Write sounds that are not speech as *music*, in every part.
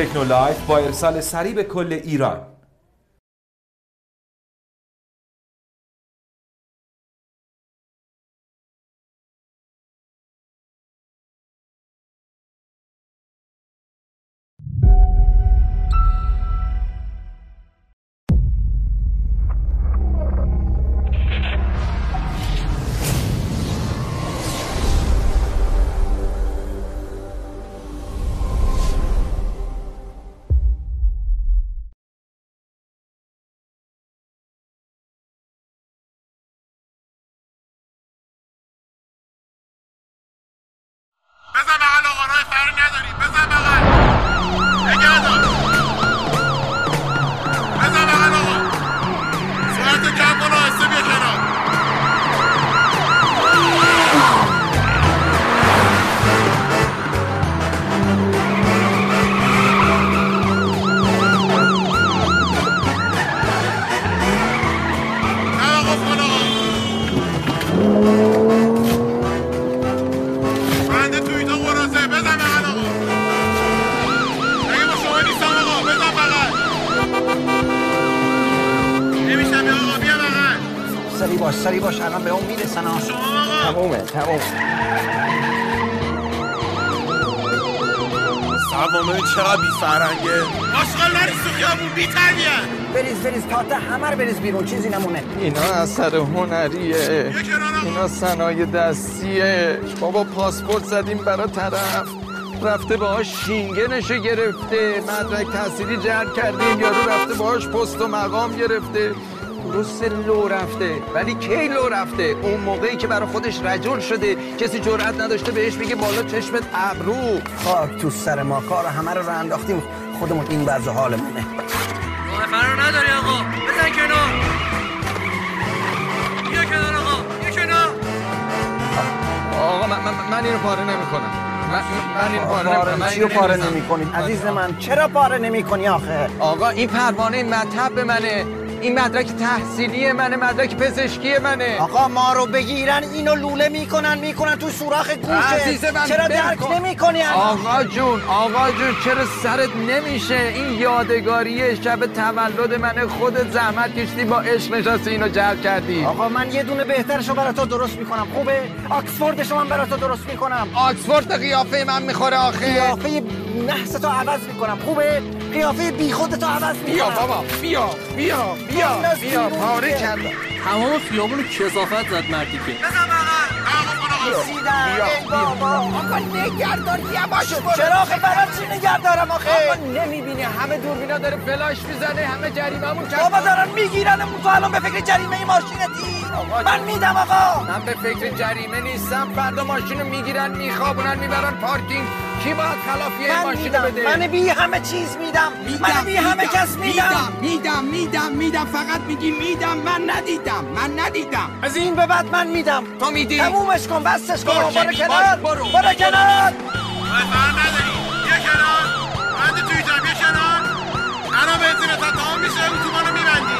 تکنولایف با ارسال سریع به کل ایران. رو بریز بیرون چیزی نمونه. اینا اثر هنریه. اینا صنایع دستیه. بابا پاسپورت زدیم برا طرف. رفته باهاش شینگنشو گرفته. مدرک تحصیلی جر کردیم. یارو رفته باهاش پست و مقام گرفته. درست لو رفته. ولی کی لو رفته؟ اون موقعی که برای خودش رجل شده. کسی جرأت نداشته بهش بگه بالا چشمت ابرو. خاک تو سر ما. کار همه رو انداختیم. خودمون این وضع حالمونه راه فرار نداری آقا من, من, من اینو پاره نمی‌کنم. من, من اینو پاره پاره نمی‌کنم. چی رو پاره نمی کنید عزیز من چرا پاره نمی کنی آخه؟ آقا این پروانه مطب منه. این مدرک تحصیلی منه مدرک پزشکی منه. آقا ما رو بگیرن اینو لوله می‌کنن می‌کنن تو سوراخ عزیز گوشه من چرا درک کن. نمی کنی آقا جون آقا جون چرا سرت نمیشه؟ این یادگاریه شب تولد منه خودت زحمت کشتی با عشق نشستی اینو جلب کردی. آقا من یه دونه بهترشو برای تو درست می‌کنم خوبه؟ آکسفوردشو من برای تو درست می‌کنم. آکسفورد قیافه من می‌خوره آخه. قیافه نحس تو عوض می‌کنم خوبه؟ قیافه بی تو عوض می‌کنم. بیا بابا بیا بیا بیا بیا. پاره. کردم. تمام خیابون کسافت زد مردی که. آقا نگهدار یواش چرا آخه برای چی نگه دارم آخه؟ آقا نمی‌بینی. همه دوربینا داره فلاش می‌زنه همه جریممون بابا دارن میگیرنمون تو الان به فکر جریمه این ماشینتی من میدم آقا. من به فکر جریمه نیستم. فردا ماشین رو می‌گیرن میخوابونن می‌برن پارکینگ. کی باید خلافی این من ماشین بده؟ من بی همه چیز میدم. من بی همه کس میدم. میدم میدم میدم فقط میگی میدم من ندیدم من ندیدم. از این به بعد من میدم. تو میدی. تمومش کن بسش کن برو کنار. برو. کنار. فرق نداری. بیا کنار. راننده توی تو بیا کنار. الان تا تمام میشه اتوبانو میبندی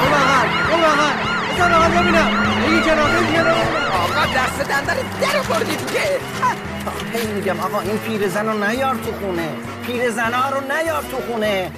اون بغل اون بغل بزن بغل ببینم. این این کنار آقا دست دندر در بردی دیگه. هی میگم آقا این پیرزن رو نیار تو خونه. پیرزنا رو نیار تو خونه.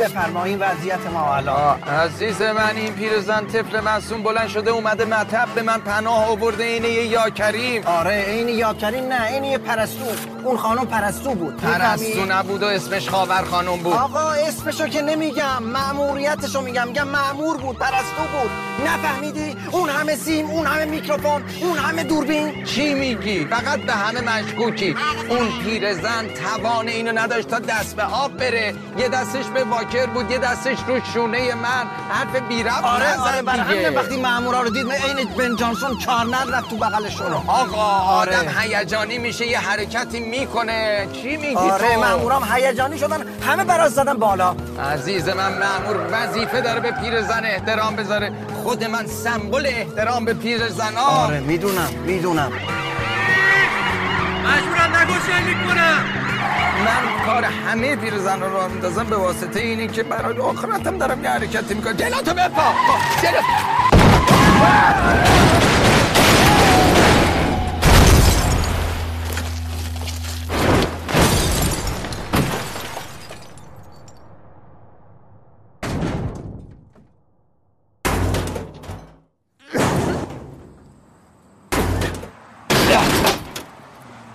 بفرما این وضعیت ما الان. آه، عزیز من این پیرزن طفل معصوم بلند شده اومده مطب به من پناه آورده اینه یه یا کریم آره این یا کریم نه این یه پرستو. اون خانم پرستو بود. پرستو؟ نبود و اسمش خاور خانم بود. آقا اسمشو که نمیگم. مأموریتشو میگم. میگم مأمور بود پرستو بود. نفهمیدی؟ اون همه سیم اون همه میکروفون اون همه دوربین. چی میگی؟ فقط به همه مشکوکی. اون پیرزن توان اینو نداشت تا دست به آب بره. یه دستش به واکر بود یه دستش رو شونه من. حرف بیرب آره آره نزن برای وقتی مأمورا رو دید عین بن جانسون چارنر رفت تو بغلشون. آقا آره. آدم هیجانی میشه یه حرکتی می‌کنه. چی میگی آره تو؟ مأمورام هیجانی شدن. همه براز زدن بالا. عزیز من مأمور وظیفه داره به پیرزن احترام بذاره. خود من سمبل احترام به پیرزن آره می‌دونم می‌دونم. مجبورم نگوشنگ کنم من کار همه پیرزن رو راه میندازم به واسطه اینی که برای آخرتم دارم یه حرکتی می‌کنم. جلاتو بپا. جلو.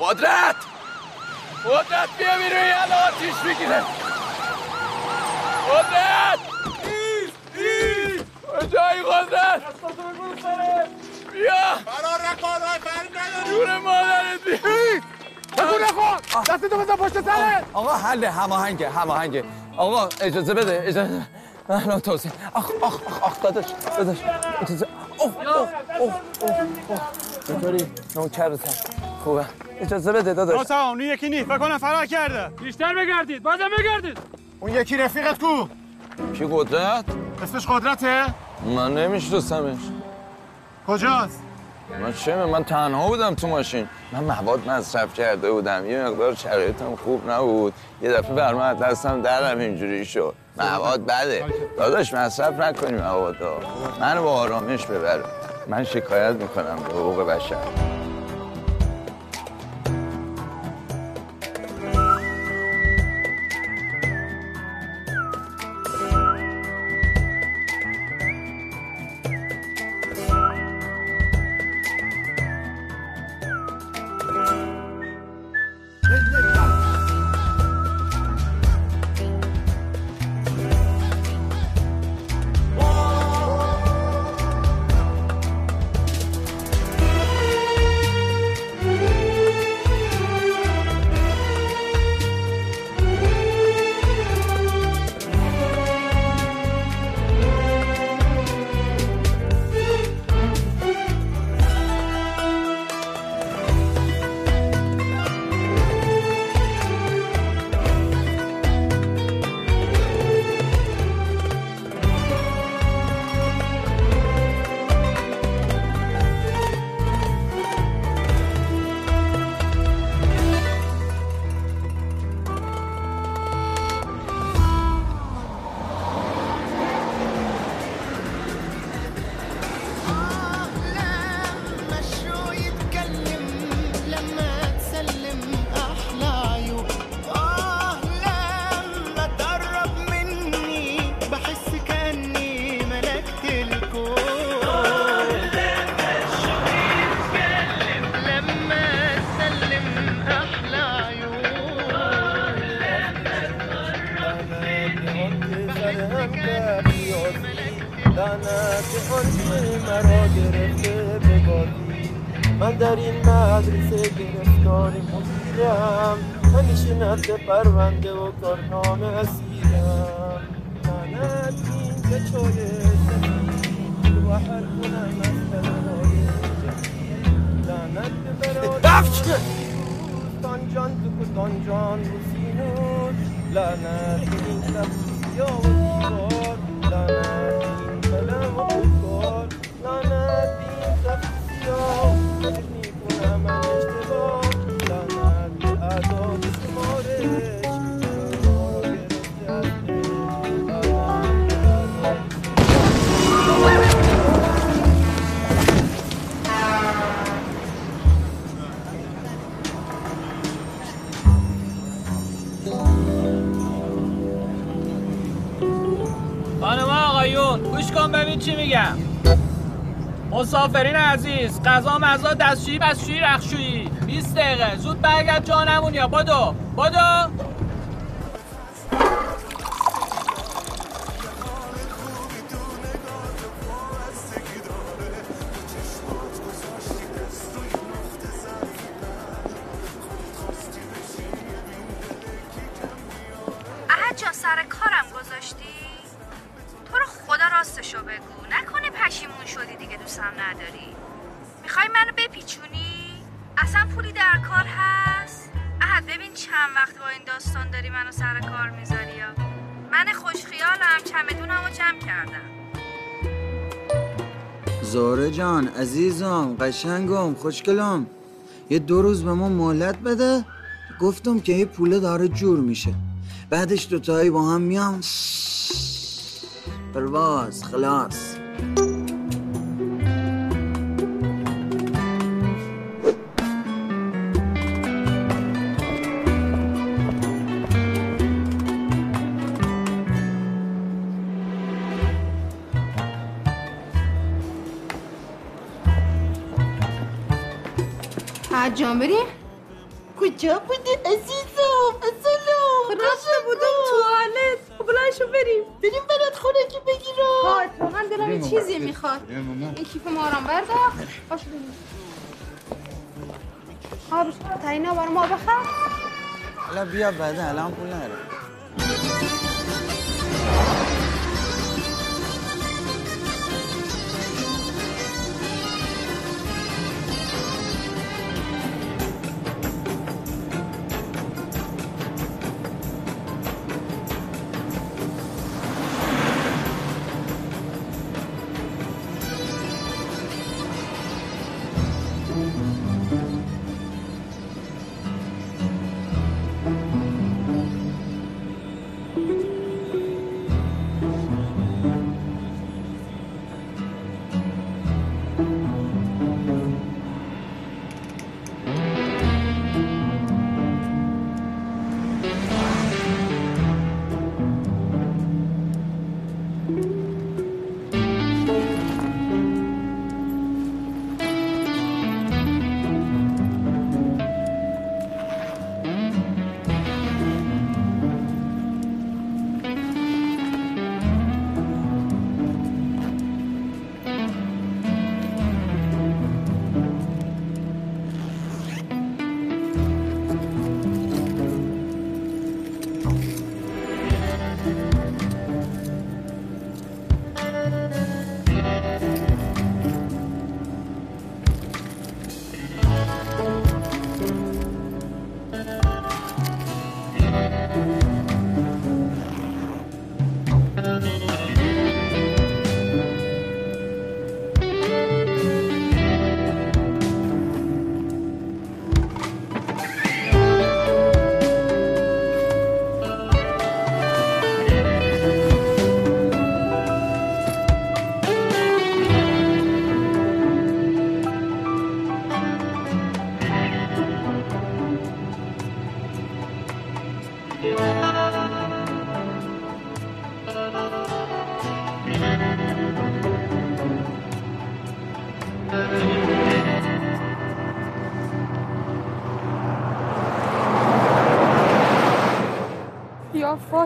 قدرت قدرت بیا بیرون یه آتیش بگیره قدرت کجایی قدرت بیا فرار نکن راه فرار نداری جون مادرت بیا دستتو بزن پشت سرت آقا حل هماهنگه هماهنگه. آقا اجازه بده اجازه نه توصیه. آخ آخ آخ آخ داداش داداش. اجازه. اوه اوه اوه اوه چطوری؟ نوکرتم خوبه. اجازه بده داداش. راستا اون یکی نیست. فکر کنم فرار کرده. بیشتر بگردید. بازم بگردید. اون یکی رفیقت کو؟ کی قدرت؟ اسمش قدرته؟ من نمیشناسمش. کجاست؟ من چه من تنها بودم تو ماشین. من مواد مصرف کرده بودم. یه مقدار شرایطم خوب نبود. یه دفعه بر من دستم درم اینجوری شد. مواد بده. داداش مصرف نکنیم مواد ها منو با آرامش ببر. من شکایت می‌کنم به حقوق بشر. لعنت به این لب سیاه ببین چی میگم. مسافرین عزیز غذا مزا دستشویی بسشویی رخشویی. 20 دقیقه. زود برگرد جانمون یا بدو بدو قشنگم خوشگلم. یه دو روز به ما مهلت بده گفتم که این پوله داره جور میشه. بعدش دوتایی با هم میام. پرواز خلاص. حج جان بریم کجا بودی عزیزم؟ سلام. رفته بودم توالت. خب بلنشو بریم. بریم برات خونگی بگیرم. ها اتفاقا دلم یه چیزی. می‌خواد. این کیف مارم بردار. باشو بریم. ها بشو تایینا برای ما بخر. حالا بیا بعد الان پول ندارم.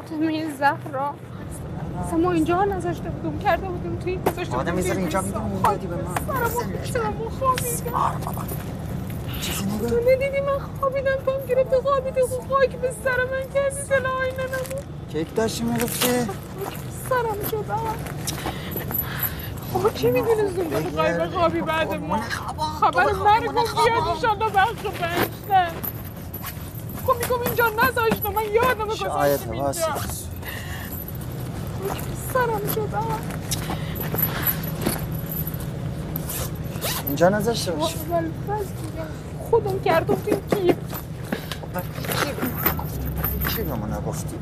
فاطمه زهرا اصلا ما اینجا نذاشته بودیم کرده بودیم توی گذاشته آدم می‌ذاره توی اینجا لیستا. میگه. می‌دادی به من سرمو خوابیدم چیزی تو ندیدی من خوابیدم تو هم گرفته خوابیدی خوب خاک به سر من کردی دل آینه نبود. کیک داشتی می‌گفته سرم شد. خب چی می‌دونی زود بخوای به خوابی بعد ما؟ خبر مرگ و بیاد ایشالله بخش خب نذاشته من یادم شاید اینجا. سرم شد. اینجا نذاشته دیگه خودم کردم توی کیف چی به ما نگفتی؟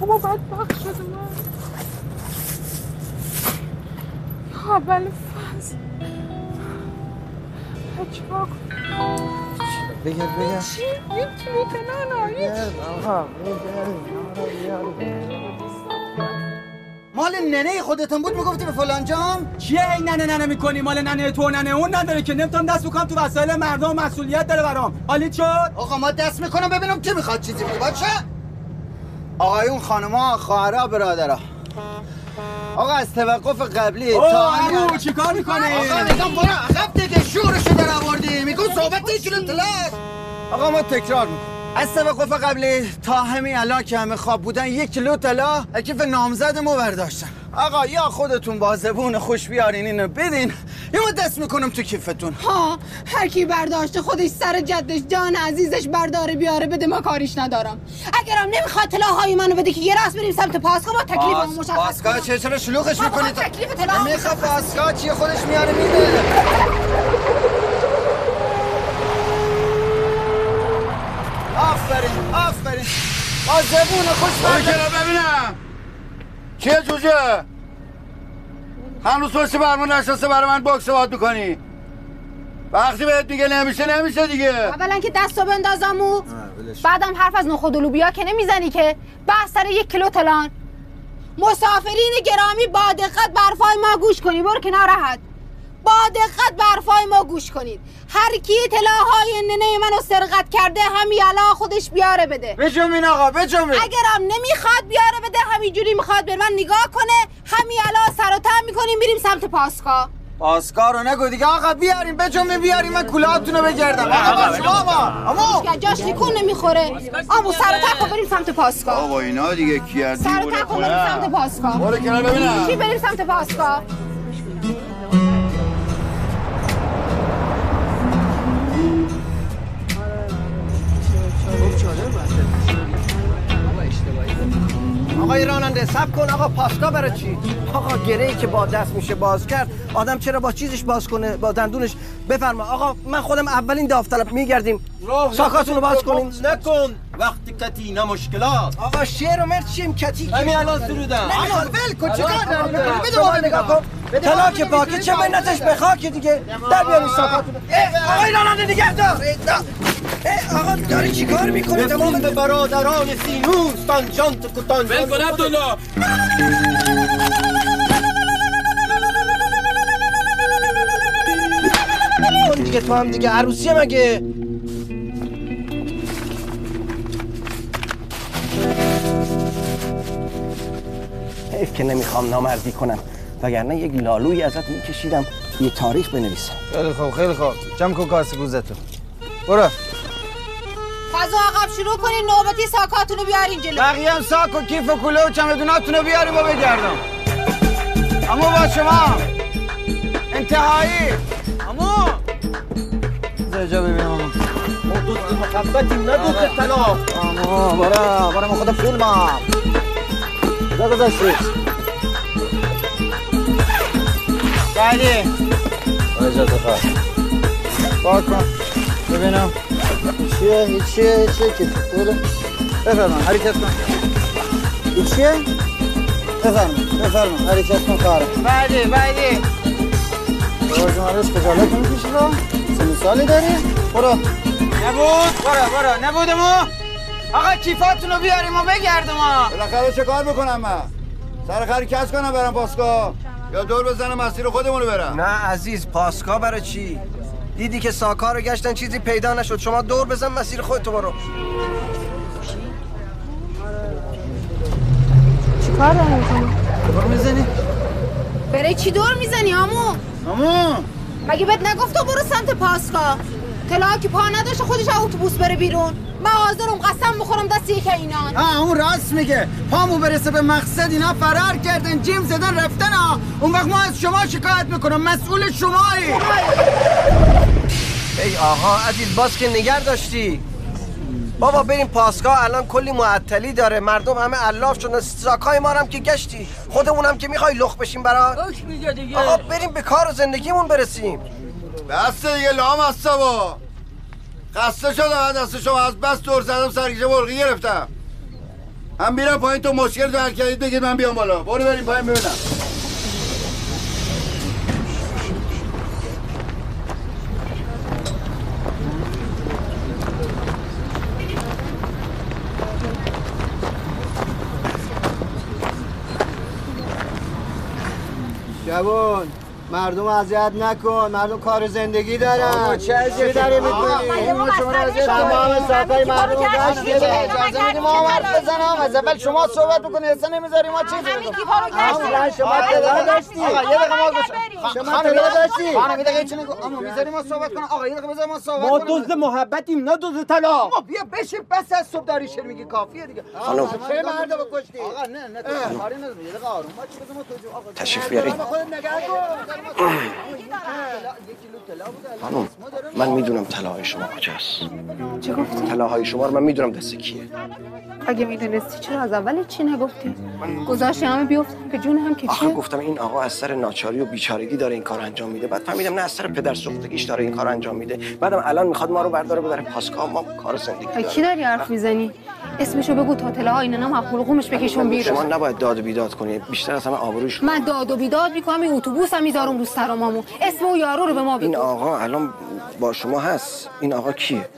بابا بدبخت شده من. اول فصل چیکار کنم بگیر بگیر چی؟ نه یه آقا مال ننه خودتون بود می‌گفتی به فلان جام چیه این ننه ننه می‌کنی؟ مال ننه تو ننه اون نداره که. نمی‌تونم دست بکنم تو وسایل مردم مسئولیت داره برام. حالی شد؟ آقا ما دست می‌کنم ببینم کی می‌خواد چیزی بگه. باشه؟ آقایون خانما خواهرها برادرها آقا از توقف قبلی تا عمو، چیکار می‌کنی؟ آقا میگم برو عقب دیگه شورشو در آوردی میگم صحبت یکی تلاش آقا ما تکرار می‌کنم از توقف قبلی تا همین الان که همه خواب بودن یک کیلو طلا کیف نامزدمو برداشتن. آقا یا خودتون با زبون خوش بیارین اینو بدین. یا ما دست می‌کنم تو کیفتون. ها هر کی برداشته خودش سر جدش جان عزیزش برداره بیاره بده ما کاریش ندارم. اگرم نمی‌خواد طلاهای منو بده که یه راست بریم سمت پاسکو با تکلیفمون مشخص پاسگاه. چه چرا شلوغش می‌کنید تکلیف طلا نمی‌خواد پاسگاه چیه خودش میاره میده. آفرین با زبون خوش. کنار ببینم؟ چیه جوجه؟ هنوز پشت برمون نشسته برای من باکس واد می‌کنی. وقتی بهت میگه نمیشه نمیشه دیگه. اولا که دستو بندازمو بعدم حرف از نخود و لوبیا که نمی‌زنی که. بحث سر یک کیلو تلان. مسافرین گرامی با دقت به حرفای ما گوش کنید برو کنار راحت. با دقت به حرفای ما گوش کنید. هر کی طلاهای ننه منو سرقت کرده همین الان خودش بیاره بده. بجنبین آقا بجنبین. اگرم نمی‌خواد بیاره بده همینجوری می‌خواد به من نگاه کنه همین الان سر و تن می‌کنیم میریم سمت پاسکا پاسکار رو نگو دیگه. آقا بیاریم بجنبین بیاریم. من کلاهاتون رو بگردم. آقا شما آقا. امو جاش تکون نمی‌خوره. امو سر و تن کن بریم سمت پاسکا بابا اینا دیگه کیردی سر و کن بریم سمت پاسکا برو کنار ببینم. چی بریم سمت پاسکا آقای راننده سب کن آقا پاسکا برای چی؟ آقا گره ای که با دست میشه باز کرد آدم چرا با چیزش باز کنه؟ با دندونش؟ بفرما. آقا من خودم اولین داوطلب میگردیم. ساکاتون رو باز کنیم نکن. وقتی کتی اینا مشکلات. آقا شعر و مرد چیم کتی؟ همین الان سرودم نه ول کن چیکار الان بده ما نگاه کن طلا که پاکه چه منتش به خاک دیگه؟ در بیارین ساکاتون اه، آقای راننده نگه دار. اه، آقا داری چیکار می‌کنی؟ تمام به برادران سینوس تانجانت کتان. ول کن عبدالله. دیگه تو هم دیگه عروسی مگه؟ حیف که نمی‌خوام نامردی کنم. وگرنه یک لالوی ازت میکشیدم. یه تاریخ بنویسم. خیلی خوب خیلی خوب. جمع کن کاسه گوزتو. برو. فضا عقب شروع کنین. نوبتی ساکاتون رو بیارین جلو. بقیه هم ساک و کیف و کوله و چمدوناتون رو بیاریم و بگردم. اما با شما. انتهایی. اما زجا ببینم. اما دوست محبتی نه دوست طلا اما برا برا ما خدا گذاشتی بعدی اجازه خواه بار کن. ببینم. چیه؟ چیه؟ چیه که؟ بوده بفرمان حرکت کن. این چیه؟ بفرمان بفرمان حرکت کن کاره بعدی بعدی روزمارش خجالت نمی‌کشی رو سن سالی داری؟ برو. نبود. برو برو. نبود ما آقا کیفاتون رو بیاریم و بگردم ما بالاخره چه کار بکنم من؟ سر خری کس کنم برم پاسکا یا دور بزنم مسیر خودمونو برم؟ نه عزیز پاسکا برای چی؟ دیدی که ساکا رو گشتن چیزی پیدا نشد. شما دور بزن مسیر خودتو برو. چیکار داری؟ می‌کنی؟ دور می‌زنی؟ برای چی دور می‌زنی آمو؟ آمو. مگه بهت نگفتم برو سمت پاسکا طلا که پا نداشته خودش اتوبوس بره بیرون. من حاضرم قسم بخورم دست یک اینان. آه اون راست میگه. پامو برسه به مقصد اینا فرار کردن جیم زدن رفتن ها اون وقت ما از شما شکایت می‌کنم مسئول شمایی. ای آقا عزیز باز که نگر داشتی. بابا بریم پاسگاه الان کلی معطلی داره. مردم همه علاف شدن. ساکای ما هم که گشتی. خودمونم که می‌خوای لخ بشیم برات. آقا بریم به کار و زندگیمون برسیم. بس دیگه لام هسته با خسته شدم دست شما از بس دور زدم سرگیجه مرغی گرفتم. هم میرم پایین تو مشکل حل کردید بگید من بیام بالا. برو بریم پایین ببینم. جوان. مردم اذیت نکن مردم کار زندگی دارن. آقا، چه اذیتی؟ داری می‌کنی؟ شما مسئله اذیت شما. تمام مردم داشت. اجازه میدیم ما حرف بزنم؟ از اول شما صحبت بکنی. اصلا نمی‌ذاری ما چیزی بگم کیفا رو. آقا، شما آقا، داشتی. آقا، یه دقیقه ما گوش بریم. شما یه داشتی. خانم یه دقیقه چی نگو اما می‌ذاری ما صحبت کنم آقا یه دقیقه بذار ما صحبت ما کنیم. دوست محبتیم نه دوست طلا. ما بیا بشین بس از صبح داری شعر میگی کافیه دیگه. خانم. چه مرد بکشتی آقا نه نه کاری نداری یه دقیقه آروم باش بذار ما توجه آقا تشریف بیارین. خودت نگاه کن خانم من می‌دونم طلاهای شما کجاست چه گفتی؟ طلاهای شما رو من می‌دونم دست کیه اگه می‌دونستی چرا از اول چی نگفتی؟ گذاشتی همه بیفتن به جون هم که آخه؟ گفتم این آقا از سر ناچاری و بیچارگی داره این کار انجام میده بعد فهمیدم نه از سر پدر سوختگیش داره این کار انجام میده بعدم الان می‌خواد ما رو برداره ببره پاسکا ما کار زندگی از کی داری حرف می‌زنی؟ اسمشو بگو تا طلا اینا نم حلقومش بکشون شما بیرون نباید داد و بیداد کنید بیشتر از همه آبروش من داد و بیداد می‌کنم این اتوبوس هم می‌ذارم رو سرامامو. اسم او یارو رو به ما این بگو. آقا الان با شما هست. این آقا کیه؟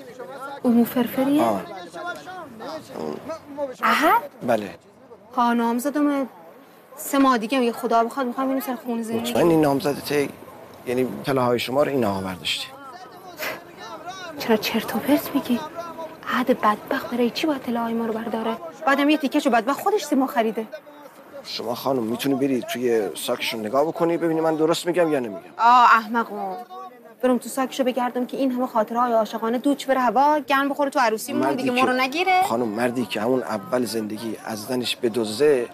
امو فرفریه آه. احد؟ بله. ها نامزدم سه ماه دیگه میگه خدا بخواد می‌خوام بریم سر خونه زندگی. مطمئن این نامزدته یعنی طلاهای شما رو این آقا برداشته. چرا چرت و پرت میگی؟ عهد بدبخت برای چی باید طلاهای ما رو برداره؟ بعدم یه تیکشو بدبخت خودش سیما خریده. شما خانم می‌تونی بری توی ساکشون نگاه بکنی ببینی من درست میگم یا نمیگم؟ آه احمقا برم تو ساکشو بگردم که این همه خاطره های عاشقانه دوچ بره هوا گن بخوره تو عروسیمون دیگه ما رو نگیره. خانم مردی که همون اول زندگی از زنش بدزه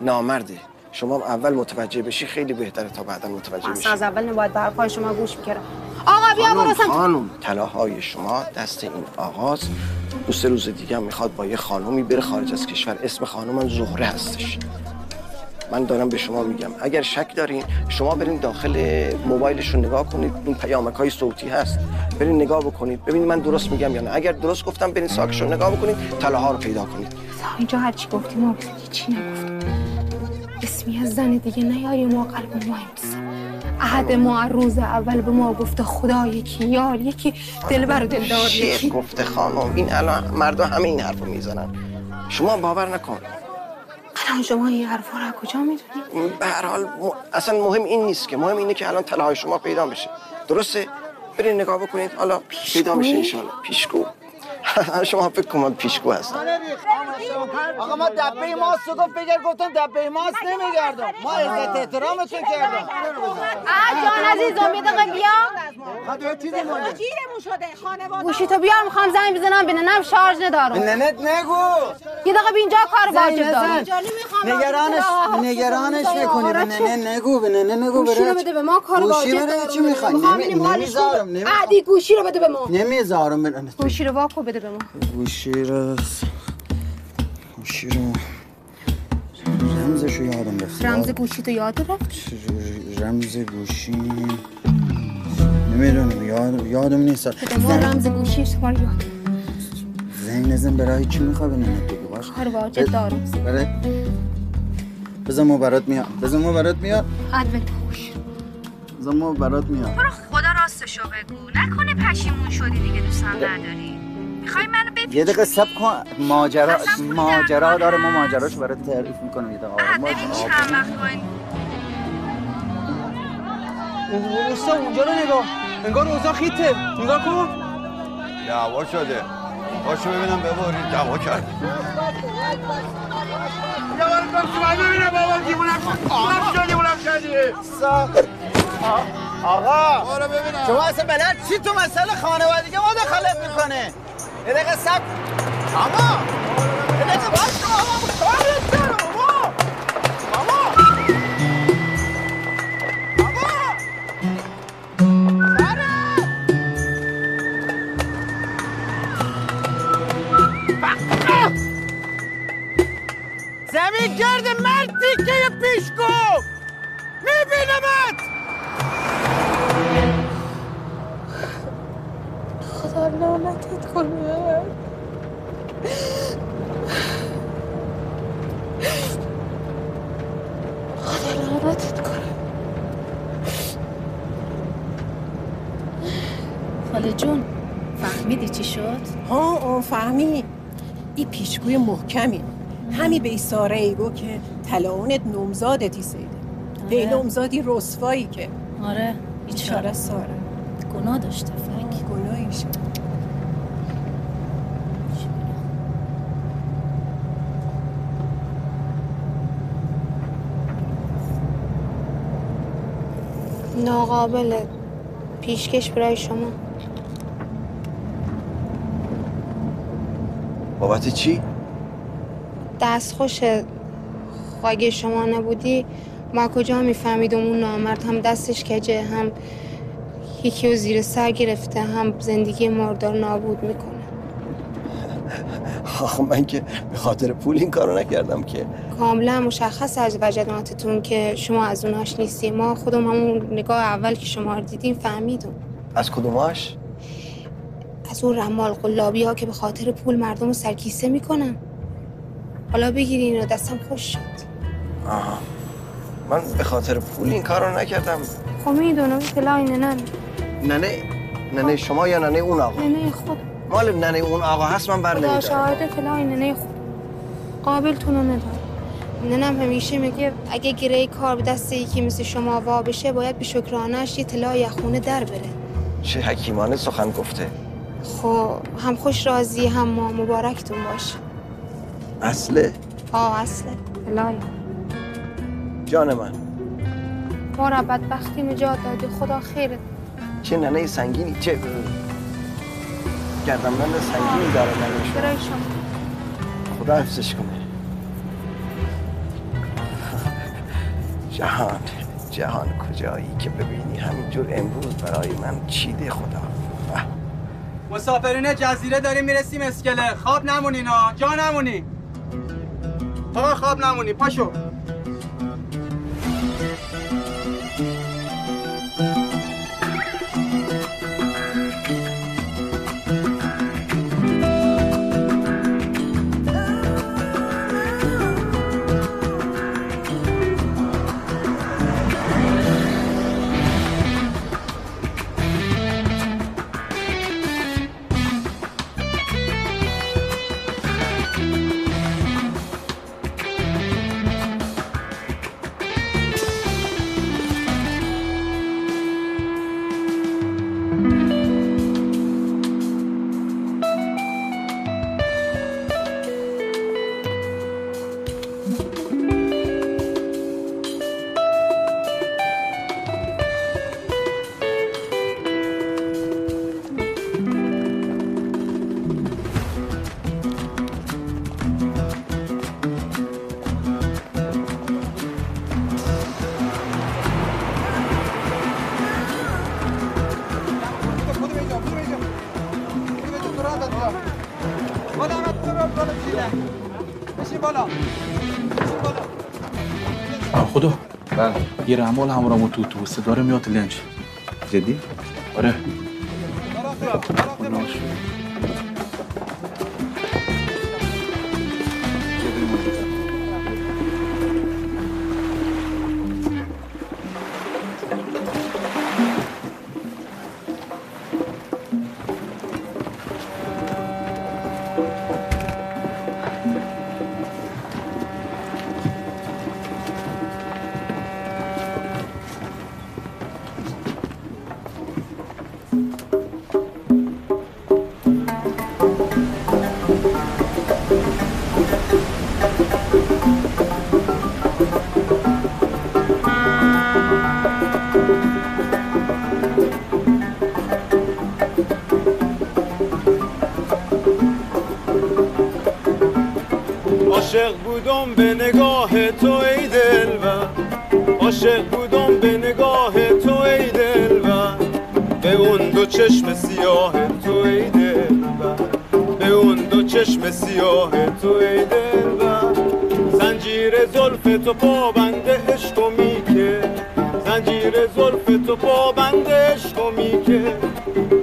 نامرده. شما هم اول متوجه بشی خیلی بهتره تا بعدا متوجه بشی. از اول نباید به حرفای شما گوش می‌کردم آقا بیا برو خانم طلاهای شما دست این آقاست. دو سه روز دیگه هم می‌خواد با یه خانومی بره خارج از کشور. اسم خانومم زهره هستش. من دارم به شما میگم. اگر شک دارین شما برین داخل موبایلشون نگاه کنید. این پیامک های صوتی هست. برین نگاه بکنید. ببینید من درست میگم یا نه. اگر درست گفتم برین ساکشون نگاه بکنید. طلاها رو پیدا کنید. اینجا هر چی گفتی ما چی نگفت اسمی از زن دیگه نیاری ما قلب ما عهد ما روز اول به ما گفته خدا یکی یار یکی دلبر و دلدار شعر یکی. گفته خانم این الان مردم همه این حرفو می‌زنن. شما باور نکن. الان شما این حرفا رو از کجا می‌دونی؟ به هر حال م- اصلا مهم این نیست که مهم اینه که الان طلاهای شما پیدا بشه. درسته؟ برین نگاه بکنید حالا پیدا میشه انشالله پیشگو. *laughs* شما فکر کن من پیشگو هستم. آقا ما دبه ماست رو گفت بگر گفتم دبه ماست نمیگردم. ما عزت احترامتون کردم. آه جان عزیزم یه دقیقه بیا. گیرمون شده خانواده گوشی تو بیار می‌خوام زنگ بزنم بیننم شارژ ندارم. ننت نگو. یه دقیقه بیا اینجا کار واجب دارم نگرانش نگرانش نکنی به ننه نگو به ننه نگو. گوشی رو برای بده به ما کار گوشی واجب دارم چی می‌خوای. نمی‌ذارم نمی- عدی گوشی رو بده به ما. نمی‌ذارم. به گوشی رو واکو بده به ما. گوشی رو گوشی رو رمزشو یادم رفت. رمز گوشی تو یاد رفت؟ رمز گوشی. نمی‌دونم یاد یادم نیست. بده ما رمز گوشی شما رو یاد. زنگ نزن برای چی می‌خوای به ننه بگو باش. کار واجب دارم برای بذار ما برات میاد. بذار ما برات میاد. عدوه گوش بذار ما برات میاد. برو خدا راستشو بگو. نکنه پشیمون شدی دیگه دوستم نداری. می‌خوای منو بپیچونی یه دقیقه سب کن. ماجرا ماجرا داره ما ماجراش برات تعریف می‌کنم یه دقیقه. آروم باش. ببین چند وقت اوستا اونجا رو نگاه. انگار اوضاع خیته. نگاه کن. دعوا شده. باشو ببینم ببارید دعوا کرد. آقا. شما اصلا بلد چی تو مسئله خانوادگی ما دخالت می‌کنه؟ یه دقیقه سب آقا یه دقیقه باش آقا کارت دارم آقا آقا زمین گرد مرد تیکه پیشگو لعنتت کنه خدا لعنتت کنه خاله جون فهمیدی چی شد؟ ها آه فهمی. این پیشگوی محکمی. همی به ساره ای گو که تلاونت نمزادتی سیده به نمزادی رسوایی که. آره بیچاره. ساره. گناه داشته فکر. گناهیش ناقابل پیشکش برای شما. بابت چی؟ دست خوشه اگه شما نبودی؟ ما کجا میفهمیدم اون نامرد؟ هم دستش کجه؟ هم یکی رو زیر سر گرفته؟ هم زندگی مردار نابود می‌کنه. آخه من که به خاطر پول این کارو نکردم که. کاملا مشخص از وجداناتتون که شما از اوناش نیستی. ما خودم همون نگاه اول که شما رو دیدیم فهمیدم. از کدوماش؟ از اون رمال قلابی ها که به خاطر پول مردم رو سرکیسه می‌کنن. حالا بگیری اینو دستم خوش شد. آها. من به خاطر پول این کارو نکردم. خب می‌دونم طلا اینه نه. ننه ننه شما یا ننه اون آقا؟ نه خود. مال ننه اون آقا هست من بر نمیدارم. شاهده طلا اینه نه خود قابل تو نداره ننم همیشه میگه اگه گره کار به دست یکی مثل شما وا بشه باید به شکرانش یه طلا یخونه در بره. چه حکیمانه سخن گفته. خب هم خوش راضی هم ما. مبارکتون باشه. اصله؟ آه اصله. طلای جان من. ما را بدبختی نجات دادی. خدا خیرت. چه ننه سنگینی چه گردم ننه سنگینی شما برای شما. خدا حفظش کنه. *laughs* جهان جهان کجایی که ببینی؟ همینجور امروز برای من چیده خدا. مسافرین جزیره داریم می‌رسیم اسکله. خواب نمونین ها. جا نمونی. آقا خواب نمونی پاشو. یه رمال همراه تو اتوبوسه. داره میاد لنج جدی؟ آره. چشم سیاه تو ای دلبر. به اون دو چشم سیاه تو ای دلبر. زنجیر زلف تو پابند عشق میکه. زنجیر زلف تو پابند عشق میکه.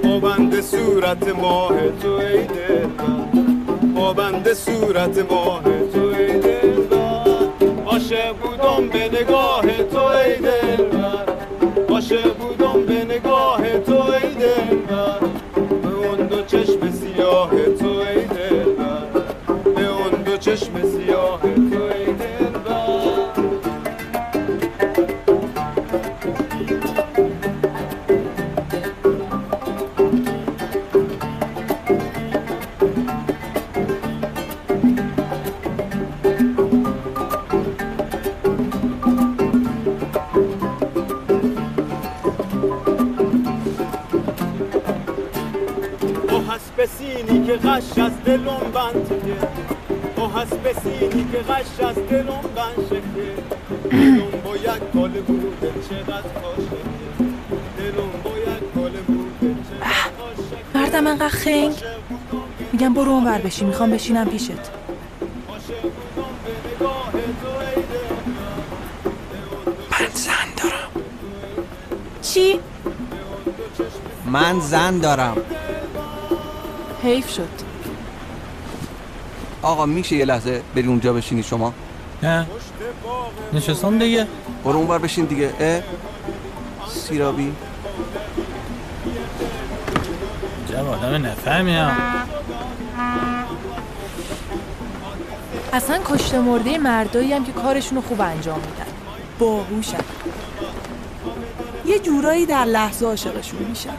پابند صورت ماه تو ای دلبر. پابند صورت ماه تو ای دلبر. عاشق بودم به نگاه تو ای دلبر. میگم برو اونور بشی می‌خوام بشینم پیشت. من زن دارم. چی؟ من زن دارم. حیف شد. آقا میشه یه لحظه بری اونجا بشینی شما؟ نه. نشستم دیگه. برو اونور بشین دیگه. اه؟ سیرابی. جب آدم نفهمیم اصلا کشته مرده مردایی هم که کارشون رو خوب انجام میدن. باهوشن. یه جورایی در لحظه عاشقشون میشن.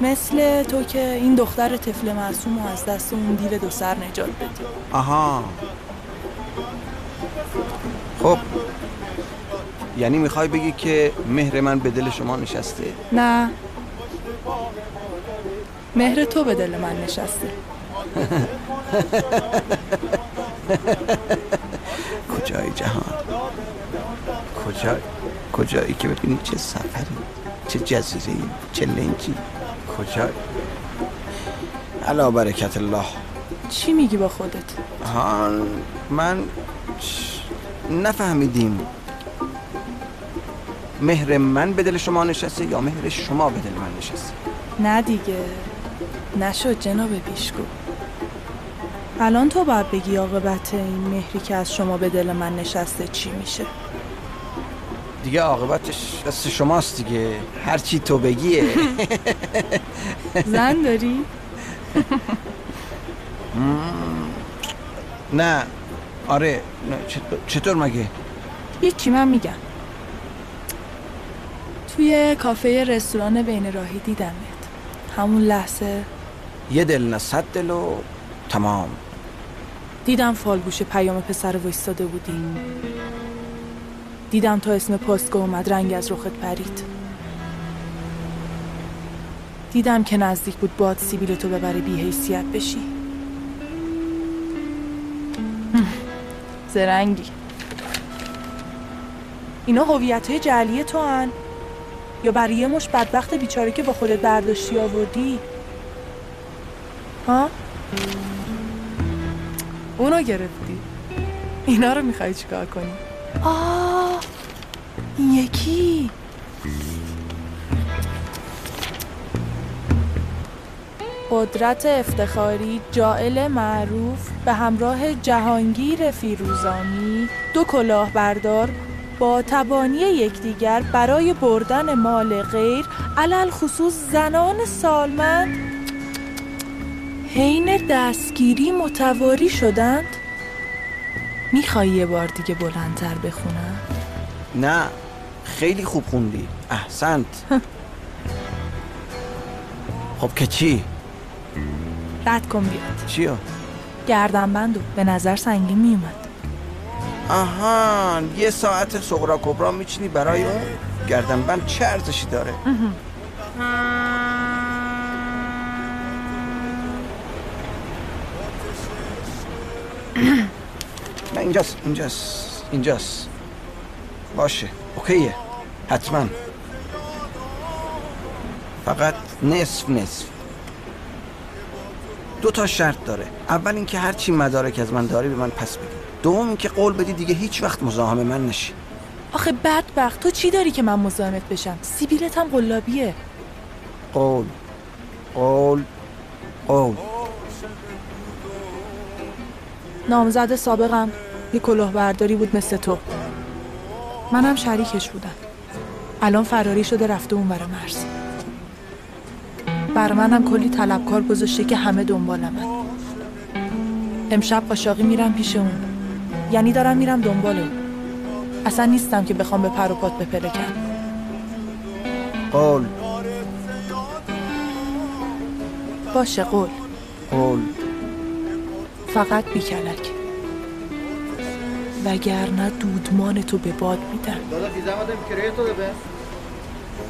مثل تو که این دختر طفل معصوم رو از دست اون دیو دو سر نجات بدی آها. خب. یعنی می‌خوای بگی که مهر من به دل شما نشسته؟ نه. مهر تو به دل من نشسته. *laughs* *laughs* کجای جهان؟ کجا کجایی که ببینی؟ چه سفری؟ چه جزیره؟ چه لنجی؟ کجا؟ علا برکت الله. چی میگی با خودت؟ ها من نفهمیدیم. مهر من به دل شما نشسته یا مهر شما به دل من نشسته؟ نه دیگه. نشد جناب پیشگو. الان تو باید بگی عاقبت این مهری که از شما به دل من نشسته چی میشه؟ دیگه عاقبتش دست شماست دیگه. هر چی تو بگیه. *laughs* زن داری؟ *laughs* نه. آره. چطور مگه؟ هیچی من میگم. توی کافه رستوران بین راهی دیدمت. همون لحظه. یه دل نه صد دل و تمام. دیدم فالگوش پیام پسر وایستاده بودی دیدم تا اسم پستگاه اومد رنگ از رخت پرید. دیدم که نزدیک بود باد سیبیل تو ببره بی حیثیت بشی زرنگی. اینا هویت های جعلی تو هن. یا برای یه مش بدبخت بیچاره که با خودت برداشتی آوردی؟ ها؟ اونو گرفتی. اینا رو می‌خوای چیکار کنی؟ آه این یکی. قدرت افتخاری جائل معروف به همراه جهانگیر فیروزانی دو کلاهبردار با تبانی یکدیگر برای بردن مال غیر علل خصوص زنان سالمند حین دستگیری متواری شدند؟ می‌خوای یه بار دیگه بلندتر بخونم؟ نه خیلی خوب خوندی. احسنت. خب که چی؟ رد کن بیاد. چیو؟ گردن بندو به نظر سنگین میومد آها یه ساعت سغرا کبرا میچینی برای اون؟ گردن بند چه ارزشی داره؟ نه اینجاست اینجاست اینجاست. باشه اوکیه حتما. فقط نصف نصف. دو تا شرط داره. اول اینکه هر چی مدارک از من داری به من پس بدی دوم اینکه قول بدی دیگه هیچ وقت مزاحم من نشی. آخه بدبخت تو چی داری که من مزاحمت بشم؟ سیبیلت هم قلابیه. قول قول قول. نامزد سابقم. یه کلاهبرداری بود مثل تو. منم شریکش بودم. الان فراری شده رفته اون بر مرز. بر منم کلی طلبکار گذاشته که همه دنبالمن امشب قاشاقی میرم پیش اون. یعنی دارم میرم دنبال اون. اصلا نیستم که بخوام به پر و پات بپلکم قول. باشه قول. قول. فقط بیکلک. وگرنه دودمان تو به باد میدم دادا بی زحمت این کریه تو ببین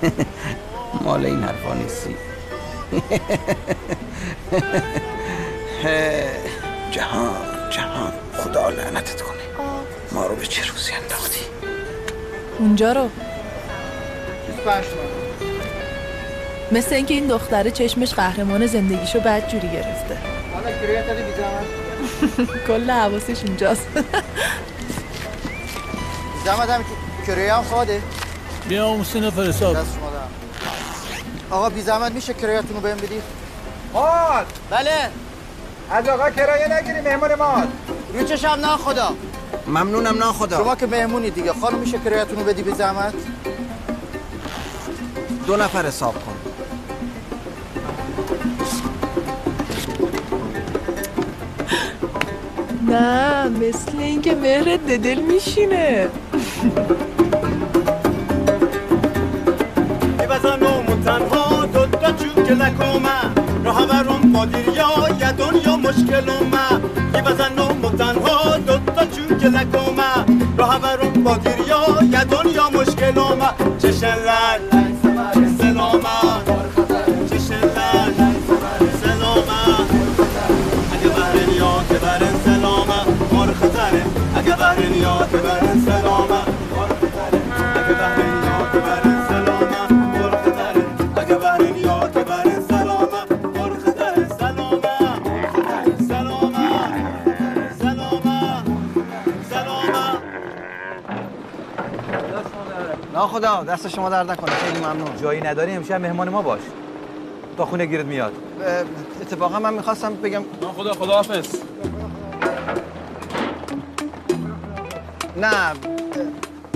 *laughs* مال این حرفا نیستی. *laughs* جهان جهان خدا لعنتت کنه. ما رو به چه روزی انداختی؟ اونجا رو. 25 تومن مثل اینکه این دختره چشمش قهرمان زندگیشو بد جوری گرفته. حالا زحمت *laughs* کل حواسش اونجاست. زحمت هم کریه هم خواده بیا اون سینه فرستاد دست شما دارم. آقا بی زحمت میشه کریاتون رو بهم بدید. خاد بله. از آقا کرایه نگیری مهمون ما رو چشم نه خدا. ممنونم نه خدا. شما که مهمونی دیگه. خانم میشه کرایتون رو بدی به زحمت؟ دو نفر حساب کن. نه مثل اینکه مهرت به دل میشینه. بزنم تنها دو تا چون که لکومه راه برم با دیریا یه دنیا مشکلومه یه بزنم تنها دو تا چون که لکومه راه برم با دیریا یه دنیا مشکلومه چشلل سلامه خدا دست شما درد نکنه. خیلی ممنون. جایی نداری امشب مهمان ما باش. تا خونه گیرت میاد. اتفاقا من می‌خواستم بگم خدا خدا حافظ نه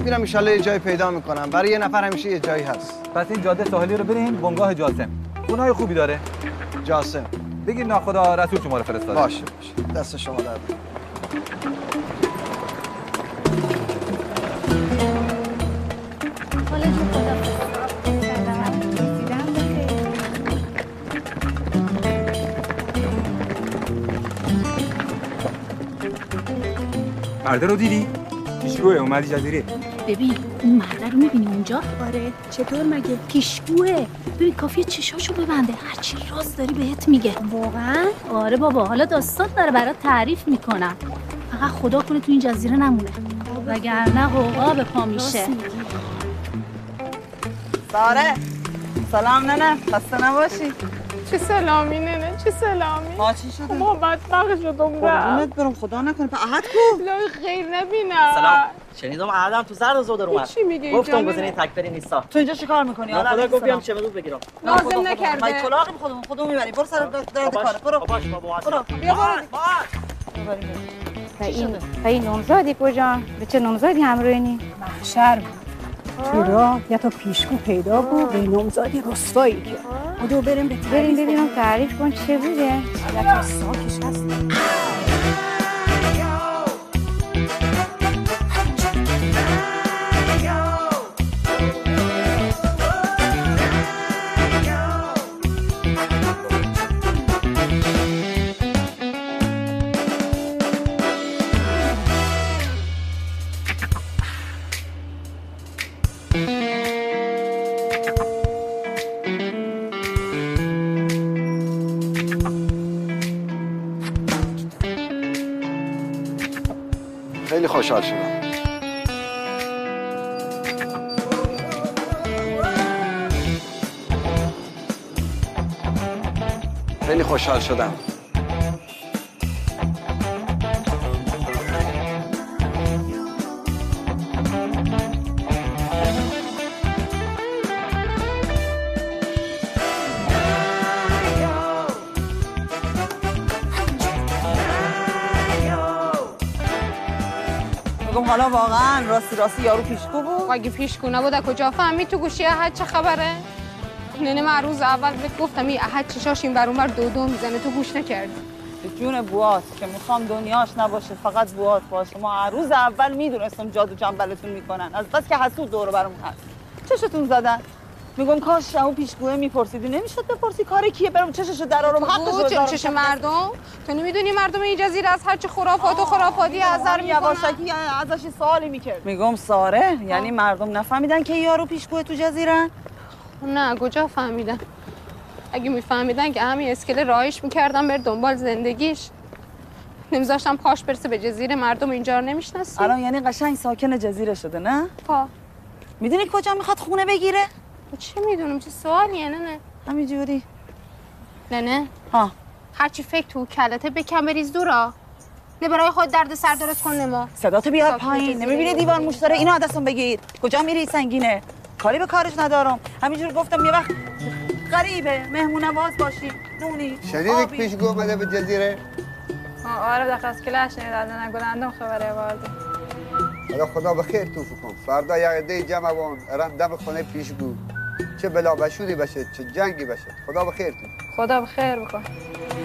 میرم ایشالله یه جای پیدا می‌کنم. برای یه نفر همیشه یه جایی هست. پس این جاده ساحلی رو بریم بنگاه جاسم. خونه‌های خوبی داره. جاسم. بگیر ناخدا رسول شما رو فرستاده. باشه باشه. دست شما درد مرده رو دیدی؟ پیشگوه اومدی جزیره. ببین اون مرده رو می‌بینی اونجا؟ آره چطور مگه؟ پیشگوه. ببین کافیه چشاشو ببنده. هرچی راست داری بهت میگه. واقعا؟ آره بابا حالا داستان داره برات تعریف می‌کنم. فقط خدا کنه تو این جزیره نمونه. وگرنه قوقا به پا میشه. ساره سلام ننه خسته نباشی؟ چه سلامی ننه؟ چه سلامی؟ ما چی شده؟ ما بدبخت شدم قربونت برم خدا نکنه. به احد کو؟ لای خیر نبینم. سلام. شنیدم عدم تو زرد زودر اومد. چی میگی اینجا گفتم ننه؟ گزینه تکبری نیستا. تو اینجا چیکار می‌کنی نه، خدا گفت بیام چمدون بگیرم. لازم نکرده. ما کلاغیم خودمون خودمون می‌بریم. برو سر درد کاره برو. برو. بیا برو. و این این نمزادی کجا؟ به چه نمزادی همراهینی؟ محشر. بود تو راه یه تا پیشگو پیدا بود؟ به نامزادی رسوایی که. بودو بریم به بریم. ببینم تعریف کن چه بوده؟ یه تا ساکش هست. خوشحال شدم. خیلی خوشحال شدم. میگم حالا واقعا راستی راستی یارو پیشگو بود؟ اگه پیشگو نبود کجا فهمید تو گوشی احد چه خبره؟ ننه من روز اول بهت گفتم این احد چشاش این برون بر دو دو می‌زنه تو گوش نکردی. به جون بوات که می‌خوام دنیاش نباشه فقط بوات باشه. ما روز اول می‌دونستم جادو جنبلتون می‌کنن. از بس که حسود دور و برم هست. چشتون زدن؟ میگم کاش اون پیشگوه میپرسیدی. نمی‌شد بپرسی کار کیه؟ برم چششو درارم بود بذارم چش مردم. تو نمی‌دونی مردم این جزیره از هر چه خرافات و خرافاتی هزار می‌کنن. یواشکی ازش سوالی می‌کرد. میگم ساره یعنی مردم نفهمیدن که یارو پیشگوه تو جزیره؟ نه کجا فهمیدن؟ اگه میفهمیدن که همین اسکله راهش می‌کردن بر دنبال زندگیش. نمیذاشتم پاش برسه به جزیره مردم اینجا رو نمی‌شناسی الان یعنی قشنگ ساکن جزیره شده نه؟ پا می‌دونی کجا می‌خواد خونه بگیره؟ چه می‌دونم؟ چه سوالیه نه نه همینجوری. نه نه ها هرچی فکر تو کلته بکن بریز دورا. نه برای خود درد سر درست کن نما. صداتو بیار ساکن پایین. جزیره. نمی‌بینی دیوار موش داره؟ اینو دستم بگیر کجا میری سنگینه؟ کاری به کارش ندارم. همینجور گفتم یه وقت غریبه. مهمون نواز باشی. نونی. شنیدی آبی. پیشگو اومده به جزیره؟ آره دقیقه از کلش نمی‌دادن گلندم خبره آورده حالا خدا به خیر توفو کن. فردا یک عده جمع ارم دم خونه پیش گو. چه بلا بشودی بشه چه جنگی بشه. خدا به خیر تو. خدا به خیر بکن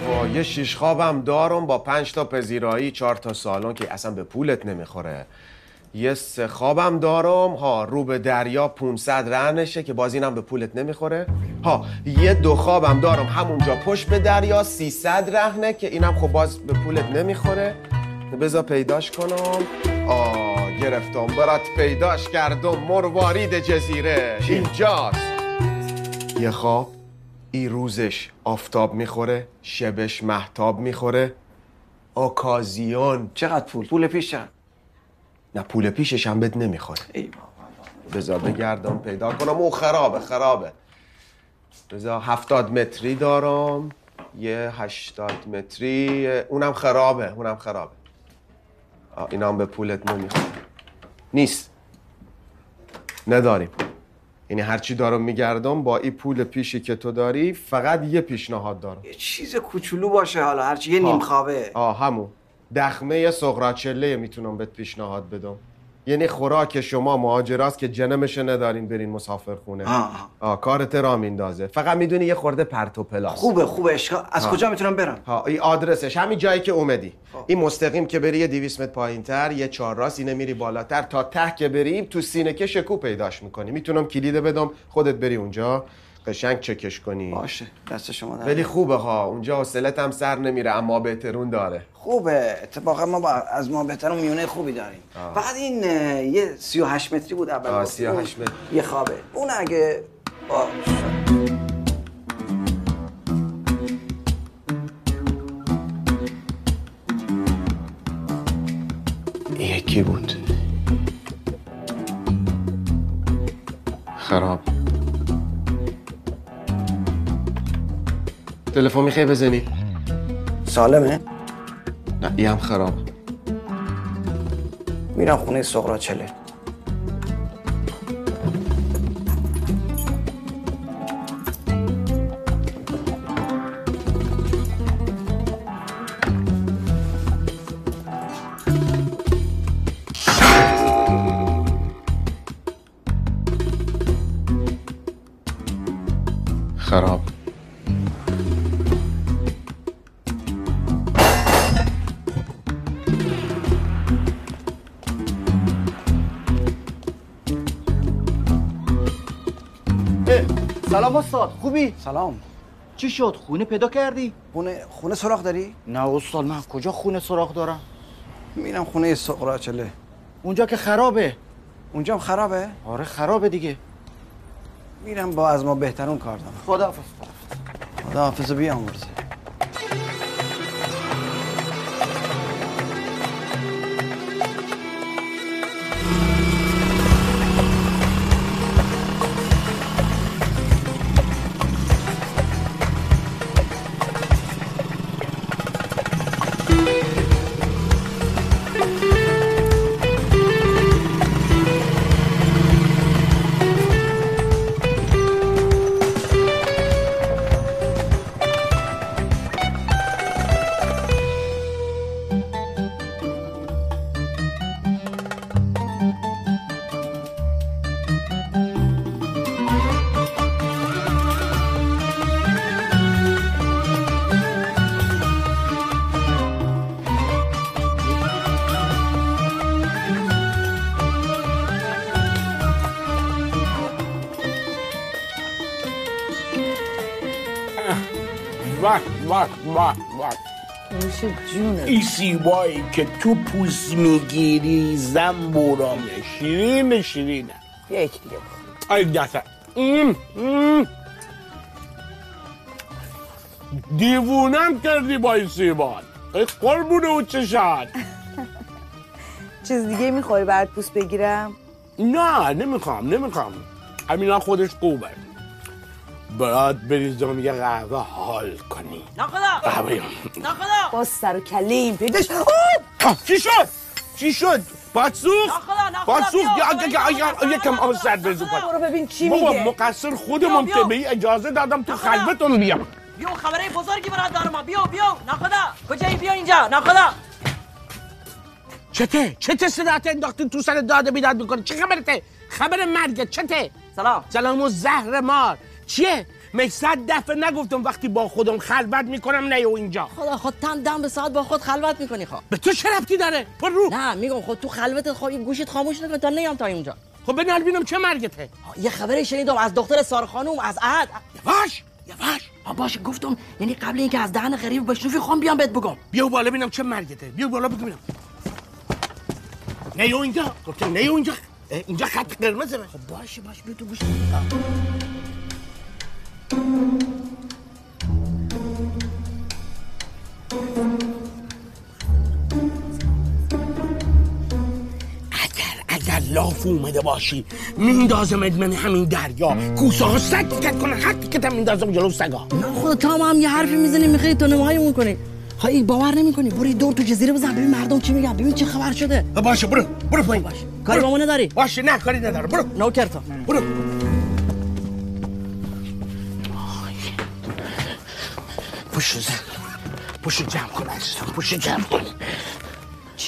با یه شیش خوابم دارم با پنج تا پذیرایی چهار تا سالن که اصلا به پولت نمی‌خوره. یه سه خوابم دارم ها رو به دریا 500 رهنشه که باز اینم به پولت نمی‌خوره. ها یه دو خوابم دارم همونجا پشت به دریا 300 رهنه که اینم خب باز به پولت نمی‌خوره. بذار پیداش کنم. آه گرفتم برات پیداش کردم مروارید جزیره. اینجاست. یه خواب ای روزش آفتاب می‌خوره شبش محتاب می‌خوره. آکازیون. چقدر پول؟ پول پیش چقدر نه پول پیشش هم بد نمی‌خوره. بذار بگردم پیدا کنم. او خرابه خرابه. بذار هفتاد متری دارم. یه هشتاد متری. اونم خرابه اونم خرابه. اینا هم به پولت نمی‌خوره. نیست. نداریم. یعنی هرچی دارم میگردم با این پول پیشی که تو داری فقط یه پیشنهاد دارم. یه چیز کوچولو باشه حالا هرچی یه نیم خوابه. آه همون. دخمه سقراچله می‌تونم بهت پیشنهاد بدم. یعنی خوراک شما مهاجراست که جنمش ندارین برین مسافر خونه آه. آه کارت را میندازه. فقط می‌دونی یه خورده پرت و پلاس. خوبه خوبه. اشکال از آه. کجا می‌تونم برم؟ ها این آدرسش. همین جایی که اومدی. این مستقیم که بری یه 200 متر پایینتر یه چهار راست اینه میری بالاتر. تا ته که بریم تو سینه که شکو پیداش می‌کنی. می‌تونم کلید بدم خودت بری اونجا. قشنگ چکش کنی. باشه دست شما در ولی خوبه ها اونجا حوصلت هم سر نمیره اما بهترون داره. خوبه اتفاقا ما با از ما بهتر اون میونه خوبی داریم. آه. فقط این یه 38 متری بود اول آه، گفتی. 38 متر. یه خوابه. اون اگه باشه یکی بود. خراب. تلفن می‌خوای بزنی؟ سالمه. نه این هم خراب میرم خونه سقراچله خراب سلام استاد خوبی؟ سلام. چی شد؟ خونه پیدا کردی؟ خونه خونه سراغ داری؟ نه استاد من کجا خونه سراغ دارم؟ میرم خونه سقراچله اونجا که خرابه. اونجا هم خرابه؟ آره خرابه دیگه. میرم با از ما بهترون کار دارم. خداحافظ. خدا حافظ بیامرزه. نوش جونه این سیبایی که تو پوست می‌گیری زنبورامه شیرین شیرینه یک دیگه ای دست. ام، ام. دیوونم کردی با این سیبان. ای قربونه و چشاد *laughs* چیز دیگه می‌خوری برات پوست بگیرم؟ نه نمی‌خوام نمی‌خوام. همینا خودش خوبه. برات بریزم یه قهوه حال کنی. ناخدا! قهوه ناخدا! با سر و کله این پیداش. آه، چی شد؟ چی شد؟ باد سوخت؟ ناخدا، ناخدا، باد سوخت؟ یا- یا- یا- یکم آب سرد بریز برو. ببین چی بابا میگه. مقصر خودمون که. به این اجازه دادم تو خلوتون بیام. بیا خبره بزرگی برات دارم. بیا بیا. نخدا کجایی؟ بیا اینجا. نخدا چته؟ چته صدات انداختی تو سر داده بیداد می‌کنه چه خبرته؟ خبر مرگت چته؟ سلام. سلام و زهر مار. چیه؟ مگه صد دفعه نگفتم وقتی با خودم خلوت می‌کنم نیو اینجا. خدا خود تن دم به ساعت با خود خلوت می‌کنی خب. به تو چه ربطی داره؟ پر رو. نه میگم خود تو خلوت خب گوشت خاموش نکن تا نیام تا اینجا. خب بنال بینم چه مرگته. یه خبری شنیدم از دختر سار خانوم از عهد. یواش یواش ها باشه گفتم یعنی قبل اینکه از دهن غریب بشنوی خوام بیام بهت بگم. بیا بالا ببینم چه مرگته. بیا بالا ببینم. نیو اینجا؟ گفتم نیو اینجا. اینجا خط قرمزه. خب باشه باشه بیا تو گوش لاف اومده باشی. میندازمت من همین دریا. کوسه ها سگ تیکت کنه هر تیکت هم میندازم جلو سگا. نه خدا تا ما هم یه حرفی می‌زنی می‌خوای تو نمایمون کنی. خواهی باور نمی‌کنی. برو یه دور تو جزیره بزن. ببین مردم چی میگن. ببین چه خبر شده. باشه برو. برو پایین. باشه. کاری با ما نداری؟ باشه نه کاری نداره برو. نوکر تو برو. پشت زن پشت جمع کن عزیزم پشت جمع کن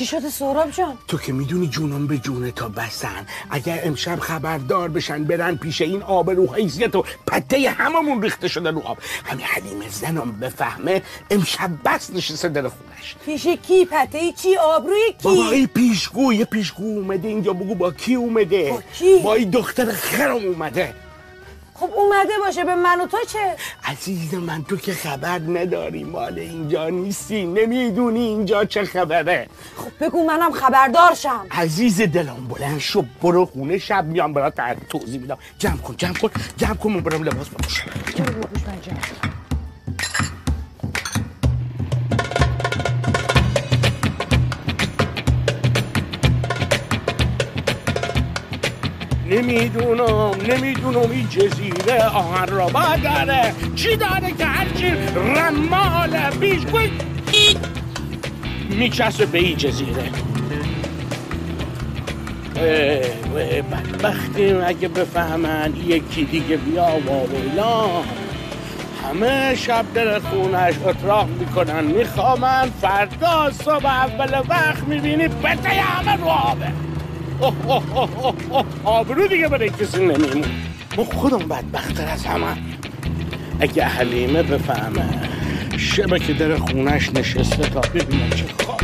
چی شده سهراب جان؟ تو که می‌دونی جونم به جون تا بسن اگر امشب خبردار بشن برن پیش این آب رو حیثیت و پته هممون ریخته شده رو آب. همین حلیم زنم بفهمه امشب بس نشسته دل خونش. پیش کی؟ پته چی؟ آبروی کی؟ بابا این پیشگو یه پیشگو اومده اینجا بگو با کی اومده؟ با کی؟ با این دختر خرم اومده. خب اومده باشه به من و تو چه عزیز من تو که خبر نداری مال اینجا نیستی نمی‌دونی اینجا چه خبره خب بگو منم خبردار شم عزیز دلم بلند شو برو خونه شب میام برات توضیح میدم جمع کن جمع کن جمع کن من برم لباس بپوشم نمی‌دونم نمی‌دونم این جزیره آهن را. داره چی داره که هرچی رمال بیش میچسبه به این جزیره. بدبختی اگه بفهمن یکی دیگه بیا واویلا همه شب در خونش اتراق می‌کنن میخوامن فردا صبح اول وقت می‌بینی بته همه رو آبه آبرو دیگه برای کسی نمیمون ما خودم بدبختتر از همه. اگه حلیمه بفهمه شبه که در خونش نشسته تا ببینه چه خواب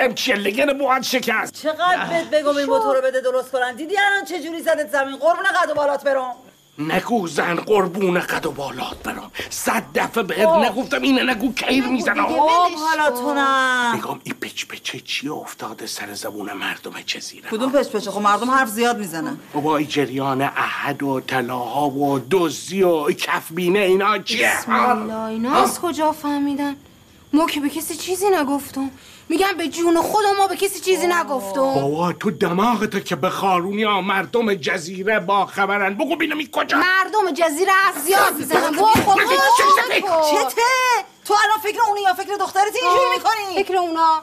سالم چیه لگن موهات شکست. چقدر بهت بگم این موتور رو بده درست کنن. دیدی الان چه جوری زدت زمین؟ قربون قد و بالات برم. نگو زن قربون قد و بالات برام صد دفعه بهت آه. نگفتم اینه نگو کیر می‌زنم. دیگه ولش حالا تو نه. نگام این پچ پچه چی افتاده سر زبون مردم جزیره؟ کدوم پچ پچه؟ خب مردم حرف زیاد می‌زنن. بابا این جریان احد و طلاها و دزدی و کفبینه اینا چیه؟ بسم الله اینا از کجا فهمیدن؟ ما که به کسی چیزی نگفتم. میگم به جون خودم ما به کسی چیزی نگفتم بابا تو دماغتو که به خارونی ها مردم جزیره با خبرن. بگو بینم این کجا. مردم جزیره از زیاد خود چته؟ تو الان فکر اونی یا فکر دخترت اینجوری می‌کنی؟ فکر اونا.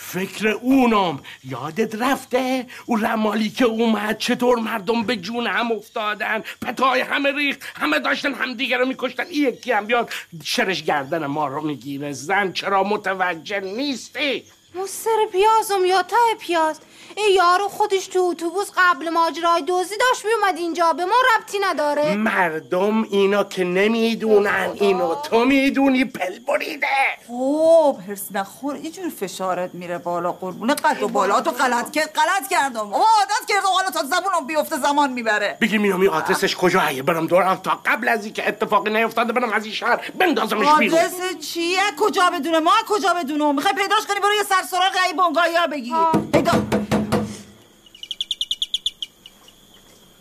فکر اونم. یادت رفته؟ اون رمالی که اومد چطور مردم به جون هم افتادن؟ پتای همه ریخت همه داشتن همدیگه رو میکشتن. یکی هم بیاد شرش گردن ما رو می‌گیره. زن چرا متوجه نیستی؟ مستر پیازم یا ته پیاز. این یارو خودش تو اتوبوس قبل ماجرای دوزی داشت میومد اینجا. به ما ربطی نداره. مردم اینا که نمی‌دونن. اینو تو می‌دونی پل بریده. خب هرس نخور. یه جور فشارت میره بالا قربونه قد و بالا. تو غلط کرد غلط کردم. آه عادت کردم. حالا تا زبونم بیفته زمان می‌بره. بگی میام این آدرسش کجایه برم دورم تا قبل از اینکه اتفاقی نیفتاده برم از این شهر بندازمش بیرون. آدرس چیه؟ کجا بدونه؟ ما کجا بدونه می‌خوای پیداش کنی؟ برو یه سر سراغ ای بنگایا بگی. پیدا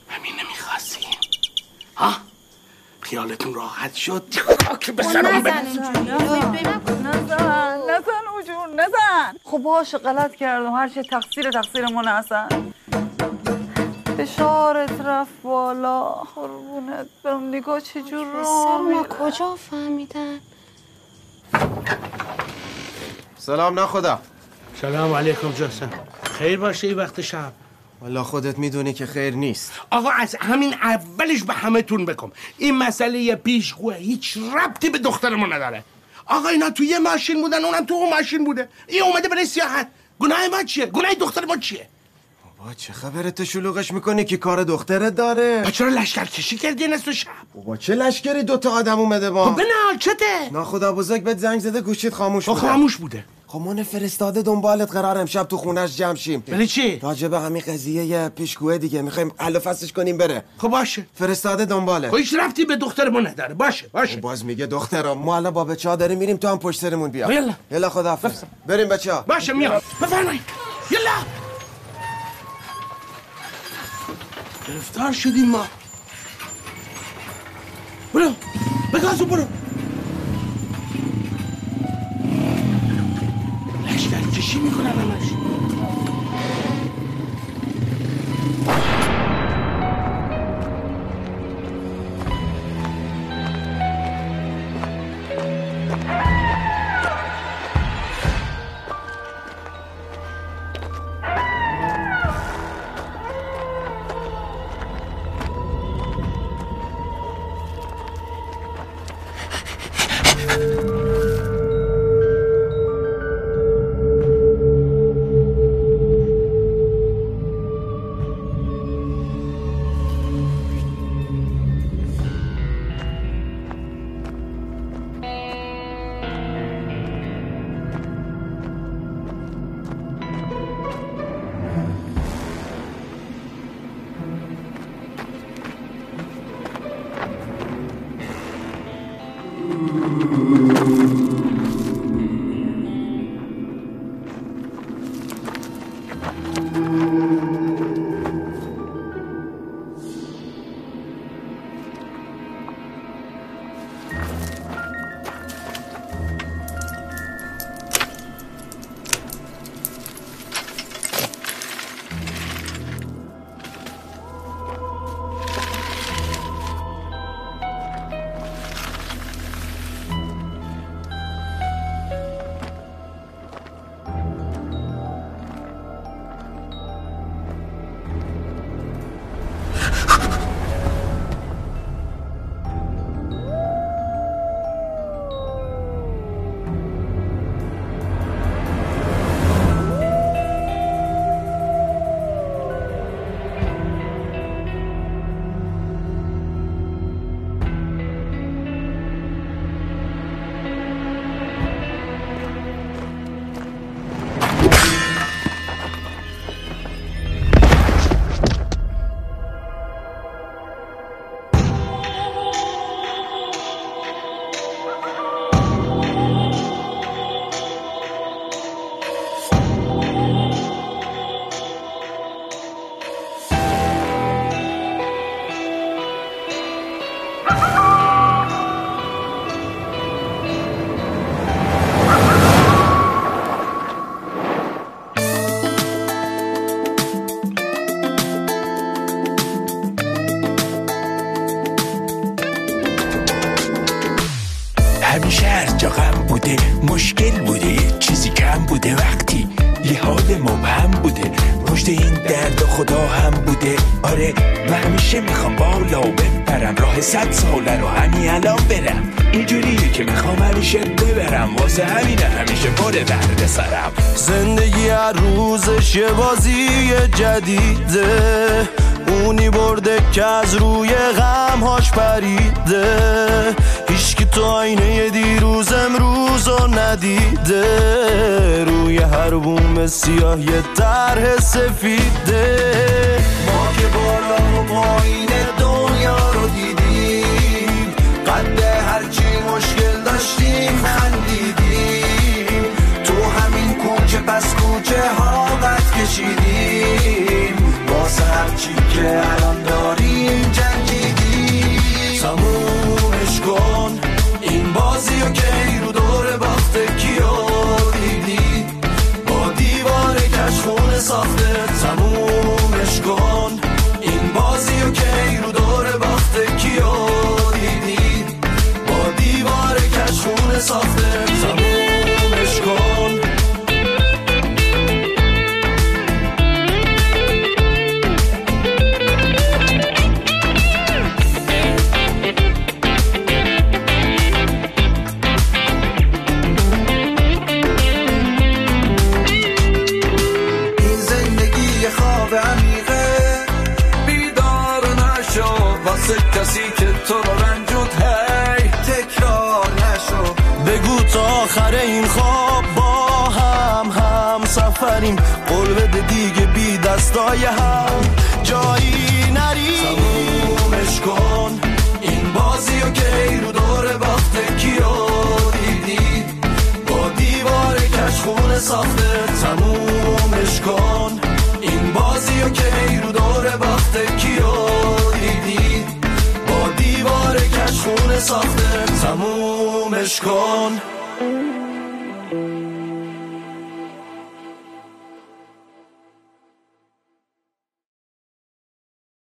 همین نمی‌خواستی ها خیالتون راحت شد. *laughs* که به سرم نزن نزن نزن خب باشه غلط کردم. هر چه تقصیر تقصیر من هستن فشارت رفت بالا. قربونت برم. نگاه چجور راه کجا فهمیدن؟ سلام نخدا سلام علیکم جاسم خیر باشه این وقت شب. والا خودت می‌دونی که خیر نیست. آقا از همین اولش به همه تون بکن. این مسئله پیشگوه هیچ ربطی به دختر ما نداره. آقا اینا تو یه ماشین بودن اونم تو اون ماشین بوده. این اومده برای سیاحت. گناه ما چیه؟ گناه دختر ما چیه؟ بابا چه خبره تو شلوغش می‌کنی که کار دخترت داره؟ با چرا لشکر کشی کردی نصف شب؟ بابا چه لشکری دوتا آدم اومده با؟ خب بنا چته؟ ناخدا بزرگ بهت زنگ زده گوشید خاموش خب بوده. خاموش بوده. خب من فرستاده دنبالت قرار امشب تو خونش جمع شیم. ولی چی؟ راجع به همین قضیه یه پیشگوه دیگه. می‌خوایم حل فصلش کنیم بره. خب باشه. فرستاده دنباله. خب هیچ ربطی به دختر ما نداره. باشه باشه. باز میگه دخترا ما الان با بچه ها داریم؟ میریم تو هم پشت سرمون بیا. یلا. یلا خدا بریم بچه ها باشه میام. بفرمایید. یلا. گرفتار شدیم ما. برو. بگازو برو. صد ساله رو همین الان برم. اینجوریه که می‌خوام همیشه ببرم واسه همینه همیشه پر درد سرم. زندگی هر روزش یه بازی جدیده. اونی برده که از روی غمهاش پریده. هیچکی تو آینه دیروز امروز رو ندیده. روی هر بوم سیاه یه طرح سفیده.